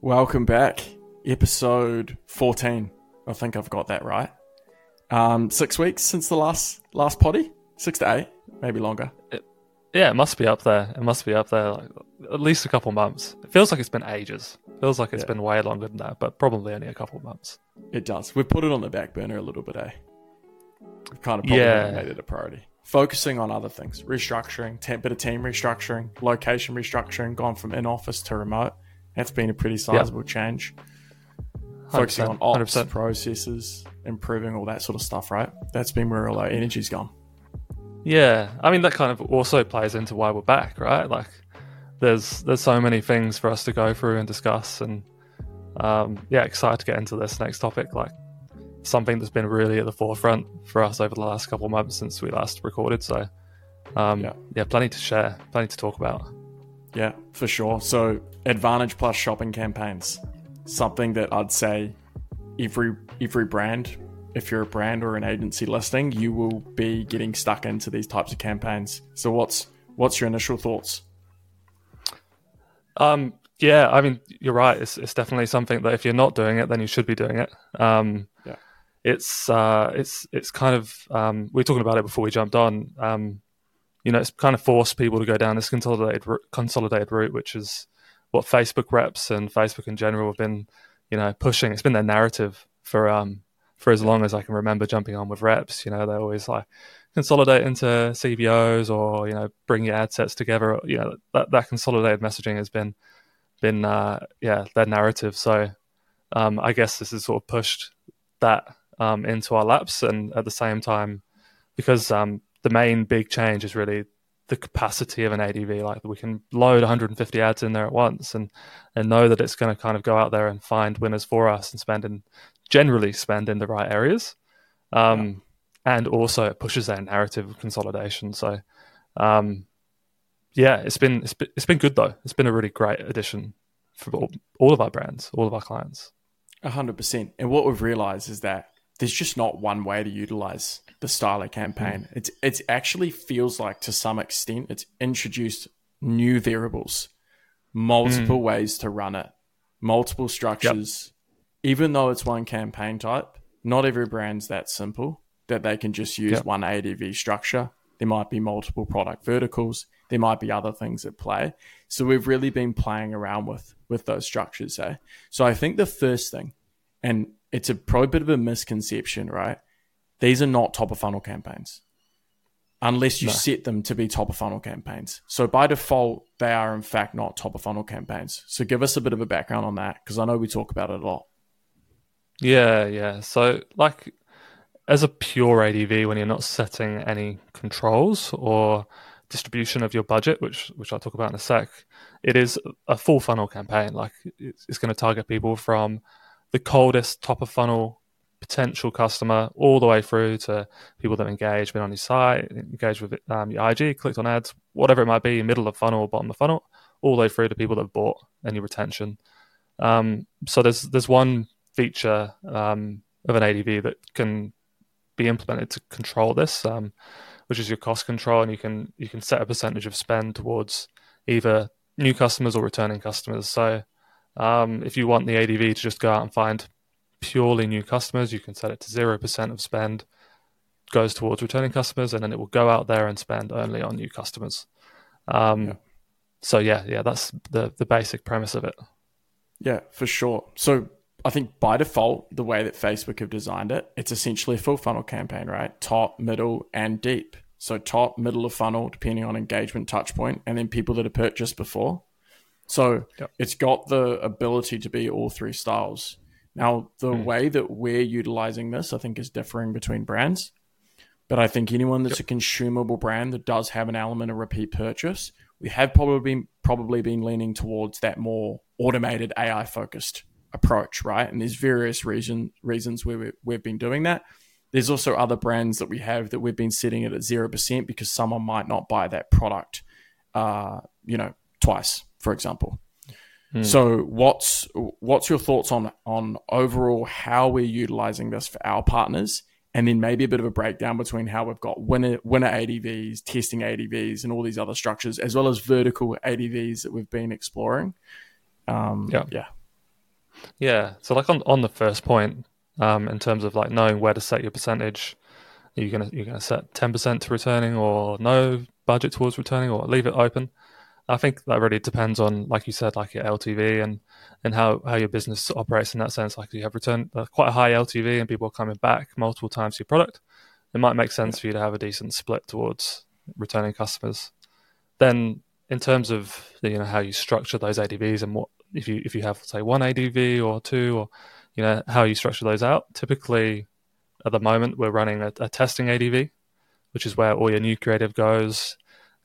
Welcome back. Episode 14. I think I've got that right. Um, six weeks since the last last potty? Six to eight, maybe longer. Yeah, it must be up there. It must be up there, like at least a couple months. It feels like it's been ages. It feels like it's Yeah. been way longer than that, but probably only a couple months. It does. We've put it on the back burner a little bit, eh? We've kind of Yeah. made it a priority. Focusing on other things, restructuring, bit of team restructuring, location restructuring, gone from in office to remote. That's been a pretty sizable change. Focusing on 100%, ops, 100%. processes, improving all that sort of stuff, right? That's been where all our energy's gone. Yeah, I mean that kind of also plays into why we're back, right? Like, there's there's so many things for us to go through and discuss, and um, yeah, excited to get into this next topic. Like something that's been really at the forefront for us over the last couple of months since we last recorded. So, um, Yeah. yeah. plenty to share, plenty to talk about. Yeah, for sure. So, Advantage Plus shopping campaigns, something that I'd say every every brand, if you're a brand or an agency listing, you will be getting stuck into these types of campaigns. So, what's what's your initial thoughts? Um, yeah, I mean, you're right. It's, it's definitely something that if you're not doing it, then you should be doing it. Um, Yeah. It's uh, it's it's kind of um, we were talking about it before we jumped on. Um, you know, it's kind of forced people to go down this consolidated consolidated route, which is what Facebook reps and Facebook in general have been, you know, pushing. It's been their narrative for um for as long as I can remember jumping on with reps. You know, they're always like consolidate into CBOs or you know bring your ad sets together. You know, that that consolidated messaging has been been uh, yeah their narrative. So um, I guess this has sort of pushed that um, into our laps, and at the same time, because um, the main big change is really the capacity of an ADV. Like we can load 150 ads in there at once, and and know that it's going to kind of go out there and find winners for us and spend in generally spend in the right areas. Um, And also, it pushes that narrative of consolidation. So, um, yeah, it's been, it's been it's been good though. It's been a really great addition for all, all of our brands, all of our clients. A hundred percent. And what we've realized is that there's just not one way to utilize the Styler campaign. It's it's actually feels like to some extent it's introduced new variables, multiple ways to run it, multiple structures. Even though it's one campaign type, not every brand's that simple that they can just use Yep. one ADV structure. There might be multiple product verticals. There might be other things at play. So we've really been playing around with with those structures. Eh? So I think the first thing, and it's a probably a bit of a misconception, right? These are not top of funnel campaigns, unless you No. set them to be top of funnel campaigns. So by default, they are in fact not top of funnel campaigns. So give us a bit of a background on that because I know we talk about it a lot. Yeah, yeah. So, like, as a pure ADV, when you're not setting any controls or distribution of your budget, which which I'll talk about in a sec, it is a full funnel campaign. Like, it's, it's going to target people from the coldest top of funnel potential customer all the way through to people that engage, been on your site, engaged with um, your IG, clicked on ads, whatever it might be, middle of funnel, bottom of funnel, all the way through to people that have bought and your retention. Um, so there's there's one feature um, of an ADV that can be implemented to control this, um, which is your cost control, and you can you can set a percentage of spend towards either new customers or returning customers. So um, if you want the ADV to just go out and find purely new customers, you can set it to zero percent of spend goes towards returning customers, and then it will go out there and spend only on new customers. Um, Yeah. So yeah, yeah, that's the the basic premise of it. Yeah, for sure. So I think by default, the way that Facebook have designed it, it's essentially a full funnel campaign, right? Top, middle, and deep. So top, middle of funnel, depending on engagement touch point, and then people that have purchased before. So Yep. it's got the ability to be all three styles. Now, the way that we're utilizing this, I think, is differing between brands. But I think anyone that's a consumable brand that does have an element of repeat purchase, we have probably been, probably been leaning towards that more automated AI focused approach, right? And there's various reason reasons where we, we've been doing that. There's also other brands that we have that we've been setting it at zero percent because someone might not buy that product, uh, you know, twice, for example. So what's what's your thoughts on on overall how we're utilizing this for our partners, and then maybe a bit of a breakdown between how we've got winner winner ADVs, testing ADVs, and all these other structures, as well as vertical ADVs that we've been exploring. Um, Yeah. yeah, Yeah. So like on, on the first point, um, in terms of like knowing where to set your percentage, are you gonna you're gonna set ten percent to returning or no budget towards returning or leave it open? I think that really depends on, like you said, like your LTV and and how, how your business operates in that sense. Like you have return uh, quite a high LTV and people are coming back multiple times to your product, it might make sense for you to have a decent split towards returning customers. Then, in terms of you know how you structure those ADVs and what if you if you have say one ADV or two or you know how you structure those out. Typically, at the moment, we're running a, a testing ADV, which is where all your new creative goes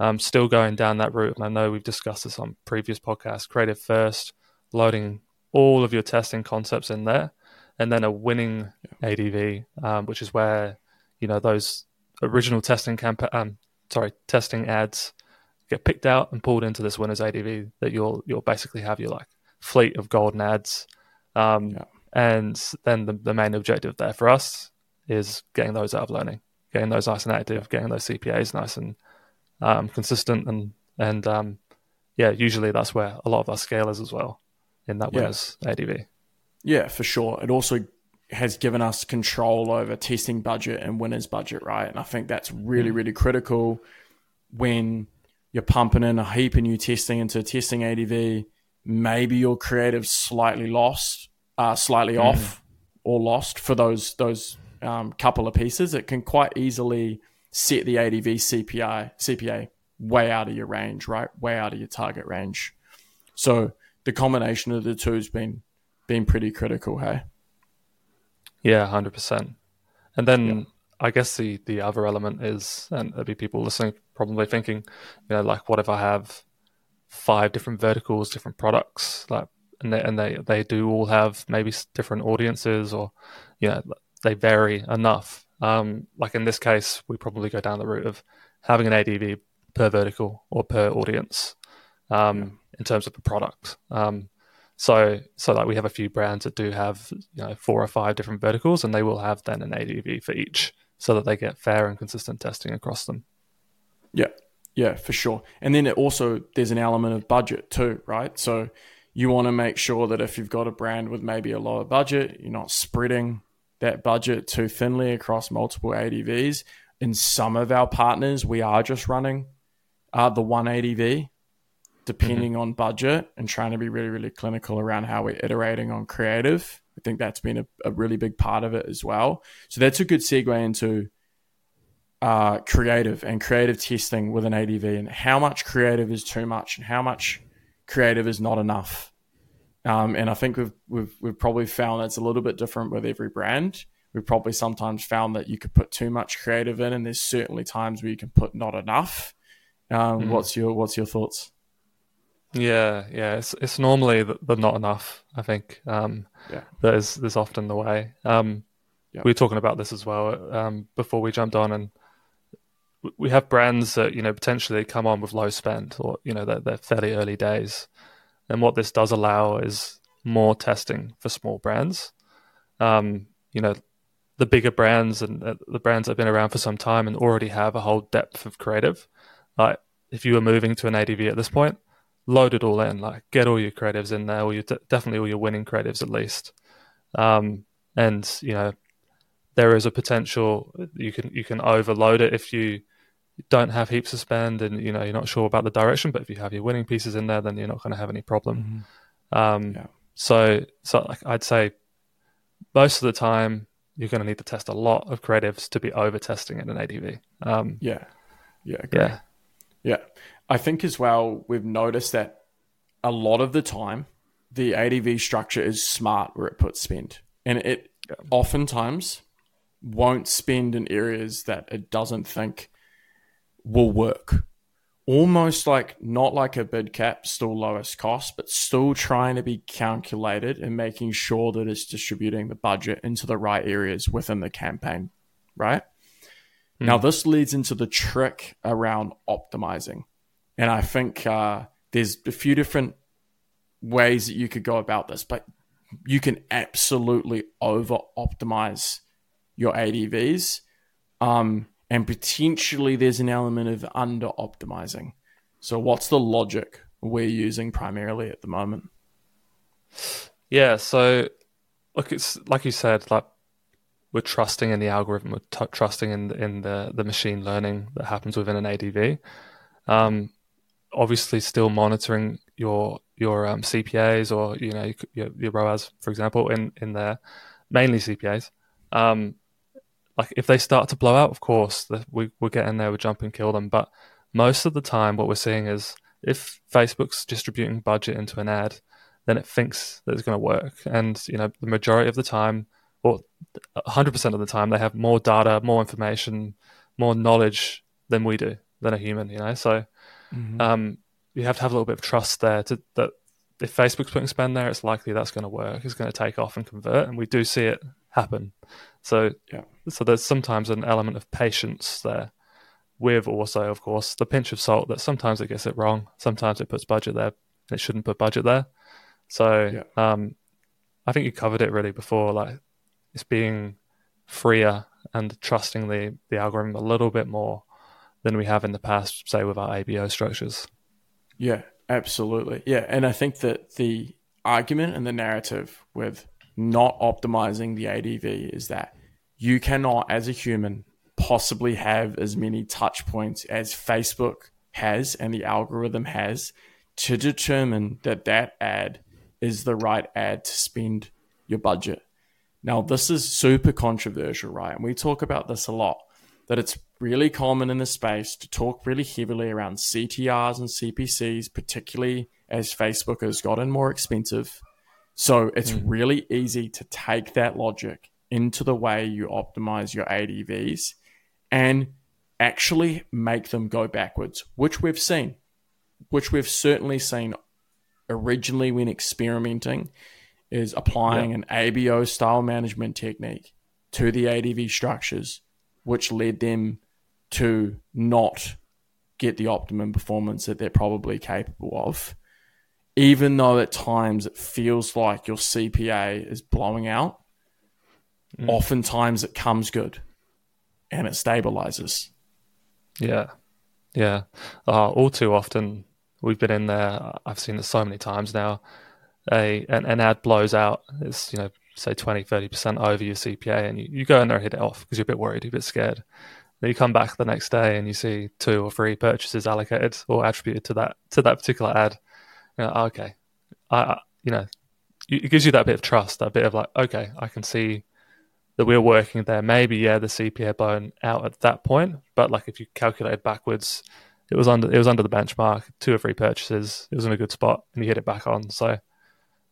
um, still going down that route. And I know we've discussed this on previous podcasts creative first, loading all of your testing concepts in there, and then a winning ADV, um, which is where, you know, those original testing campaign, um, sorry, testing ads get picked out and pulled into this winners ADV that you'll, you'll basically have your like fleet of golden ads. Um, yeah. And then the, the main objective there for us is getting those out of learning, getting those nice and active, getting those CPAs nice and um, consistent, and and um, yeah, usually that's where a lot of our scale is as well in that winners yeah. ADV. Yeah, for sure. It also has given us control over testing budget and winners budget, right? And I think that's really, mm. really critical when you're pumping in a heap of new testing into testing ADV. Maybe your creative slightly lost, uh, slightly mm. off, or lost for those those um, couple of pieces. It can quite easily set the ADV CPI CPA way out of your range, right? Way out of your target range. So the combination of the two has been been pretty critical, hey? Yeah, hundred percent. And then yeah. I guess the the other element is, and there'll be people listening probably thinking, you know, like what if I have five different verticals, different products, like, and they and they they do all have maybe different audiences, or you know, they vary enough um, like in this case, we probably go down the route of having an ADV per vertical or per audience um, yeah. in terms of the product. Um, so, so like we have a few brands that do have you know four or five different verticals, and they will have then an ADV for each, so that they get fair and consistent testing across them. Yeah, yeah, for sure. And then it also there's an element of budget too, right? So you want to make sure that if you've got a brand with maybe a lower budget, you're not spreading that budget too thinly across multiple ADVs. In some of our partners, we are just running uh, the one ADV, depending mm-hmm. on budget, and trying to be really, really clinical around how we're iterating on creative. I think that's been a, a really big part of it as well. So that's a good segue into uh, creative and creative testing with an ADV and how much creative is too much and how much creative is not enough. Um, and I think we've, we've, we've probably found that's a little bit different with every brand. We've probably sometimes found that you could put too much creative in, and there's certainly times where you can put not enough. Um, mm. What's your What's your thoughts? Yeah, yeah, it's it's normally the, the not enough. I think um, yeah. that is there's often the way. Um, yep. We were talking about this as well um, before we jumped on, and we have brands that you know potentially come on with low spend, or you know they're, they're fairly early days, and what this does allow is more testing for small brands. Um, you know, the bigger brands and uh, the brands that have been around for some time and already have a whole depth of creative. Like, if you were moving to an ADV at this point, load it all in. Like, get all your creatives in there, or you definitely all your winning creatives at least. Um, and you know, there is a potential you can you can overload it if you don't have heaps to spend and you know you're not sure about the direction but if you have your winning pieces in there then you're not going to have any problem. Mm-hmm. um, yeah. so so like i'd say most of the time you're going to need to test a lot of creatives to be over testing in an adv um, yeah. Yeah yeah. Yeah. I think as well we've noticed that a lot of the time the adv structure is smart where it puts spend. And it yeah. oftentimes won't spend in areas that it doesn't think will work. Almost like not like a bid cap, still lowest cost, but still trying to be calculated and making sure that it's distributing the budget into the right areas within the campaign, right? Mm. Now, this leads into the trick around optimizing. And I think uh, there's a few different ways that you could go about this, but you can absolutely over optimize your ADVs. Um, and potentially there's an element of under optimizing. So, what's the logic we're using primarily at the moment? Yeah, so look, it's like you said, like we're trusting in the algorithm, we're t- trusting in in the the machine learning that happens within an ADV. Um, obviously, still monitoring your your um, CPAs or you know your, your ROAS, for example, in in there, mainly CPAs. Um, like if they start to blow out, of course, the, we we get in there, we jump and kill them. But most of the time, what we're seeing is if Facebook's distributing budget into an ad, then it thinks that it's going to work, and you know the majority of the time or 100% of the time they have more data more information more knowledge than we do than a human you know so mm-hmm. um, you have to have a little bit of trust there to that if facebook's putting spend there it's likely that's going to work it's going to take off and convert and we do see it happen so yeah so there's sometimes an element of patience there with also of course the pinch of salt that sometimes it gets it wrong sometimes it puts budget there it shouldn't put budget there so yeah. um, i think you covered it really before like it's being freer and trusting the, the algorithm a little bit more than we have in the past, say with our ABO structures. Yeah, absolutely. Yeah. And I think that the argument and the narrative with not optimizing the ADV is that you cannot, as a human, possibly have as many touch points as Facebook has and the algorithm has to determine that that ad is the right ad to spend your budget. Now, this is super controversial, right? And we talk about this a lot that it's really common in the space to talk really heavily around CTRs and CPCs, particularly as Facebook has gotten more expensive. So it's mm. really easy to take that logic into the way you optimize your ADVs and actually make them go backwards, which we've seen, which we've certainly seen originally when experimenting is applying yep. an ABO style management technique to the ADV structures, which led them to not get the optimum performance that they're probably capable of. Even though at times it feels like your CPA is blowing out, mm. oftentimes it comes good and it stabilizes. Yeah. Yeah. Uh, all too often, we've been in there. I've seen it so many times now a an, an ad blows out, it's you know say 20, 30% over your CPA, and you, you go in there and hit it off because you're a bit worried, you're a bit scared. Then you come back the next day and you see two or three purchases allocated or attributed to that to that particular ad. You know, oh, okay, I, you know, it gives you that bit of trust, that bit of like, okay, I can see that we're working there. Maybe yeah, the CPA blown out at that point, but like if you calculate backwards, it was under it was under the benchmark, two or three purchases, it was in a good spot, and you hit it back on. So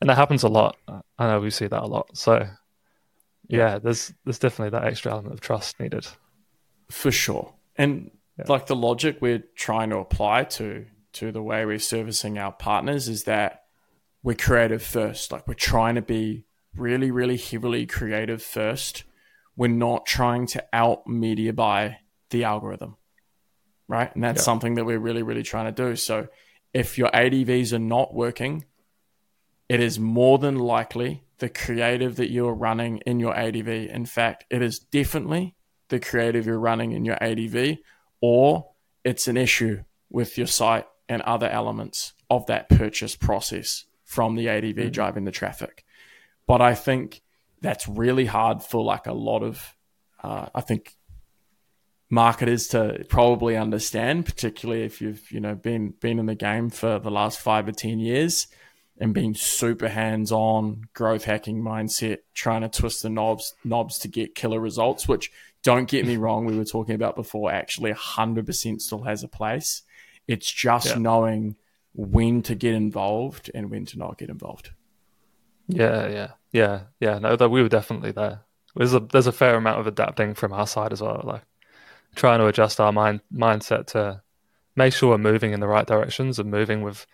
and that happens a lot. I know we see that a lot. So yeah, there's there's definitely that extra element of trust needed. For sure. And yeah. like the logic we're trying to apply to to the way we're servicing our partners is that we're creative first. Like we're trying to be really, really heavily creative first. We're not trying to out media buy the algorithm. Right. And that's yeah. something that we're really, really trying to do. So if your ADVs are not working, it is more than likely the creative that you're running in your ADV. In fact, it is definitely the creative you're running in your ADV, or it's an issue with your site and other elements of that purchase process from the ADV mm-hmm. driving the traffic. But I think that's really hard for like a lot of, uh, I think, marketers to probably understand, particularly if you've you know been been in the game for the last five or ten years and being super hands on, growth hacking mindset, trying to twist the knobs knobs to get killer results, which don't get me wrong, we were talking about before, actually 100% still has a place. It's just yeah. knowing when to get involved and when to not get involved. Yeah, yeah, yeah, yeah. No, that we were definitely there. There's a there's a fair amount of adapting from our side as well, like trying to adjust our mind mindset to make sure we're moving in the right directions and moving with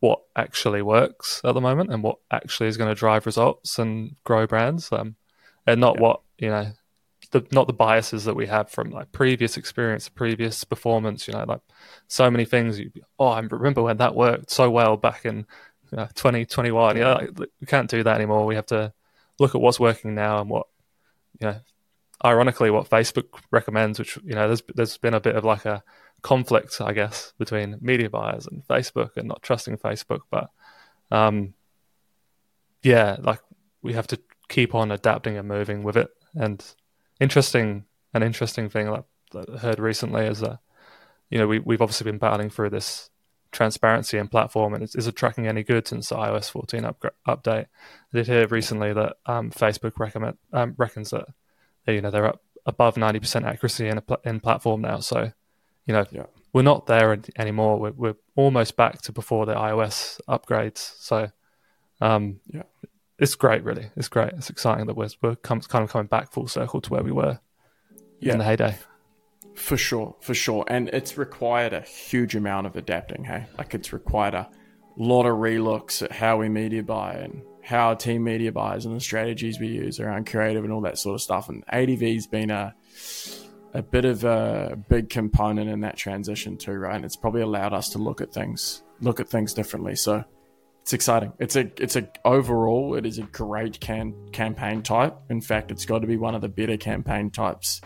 what actually works at the moment and what actually is going to drive results and grow brands, um, and not yeah. what you know, the, not the biases that we have from like previous experience, previous performance. You know, like so many things. You, oh, I remember when that worked so well back in know, 2021. Yeah, you we can't do that anymore. We have to look at what's working now and what you know. Ironically, what Facebook recommends, which you know, there's there's been a bit of like a conflict, I guess, between media buyers and Facebook and not trusting Facebook. But um, yeah, like we have to keep on adapting and moving with it. And interesting, an interesting thing that I heard recently is that you know we we've obviously been battling through this transparency and platform and is, is it tracking any good since the iOS 14 up, update? I did hear recently that um, Facebook recommend, um, reckons that they, you know they're up above 90% accuracy in a pl- in platform now. So you know yeah. we're not there anymore. We're, we're almost back to before the iOS upgrades. So um, yeah it's great, really. It's great. It's exciting that we're, we're come, kind of coming back full circle to where we were yeah. in the heyday. For sure, for sure. And it's required a huge amount of adapting, hey? Like it's required a lot of relooks at how we media buy and how our team media buys and the strategies we use around creative and all that sort of stuff. And ADV's been a a bit of a big component in that transition too, right? And it's probably allowed us to look at things look at things differently. So it's exciting. It's a it's a overall it is a great can campaign type. In fact, it's got to be one of the better campaign types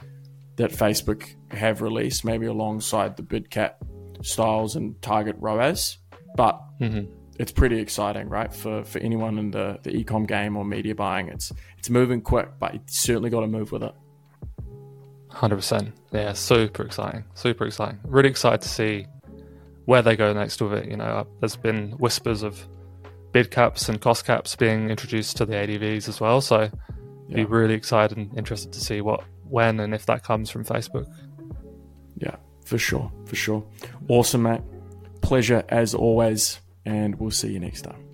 that Facebook have released, maybe alongside the bid cap styles and target ROAS. But mm-hmm. it's pretty exciting, right? For for anyone in the the ecom game or media buying, it's it's moving quick, but you certainly got to move with it. Hundred percent. Yeah, super exciting. Super exciting. Really excited to see where they go next with it. You know, there's been whispers of bid caps and cost caps being introduced to the ADVs as well. So yeah. be really excited and interested to see what, when, and if that comes from Facebook. Yeah, for sure, for sure. Awesome, mate. Pleasure as always, and we'll see you next time.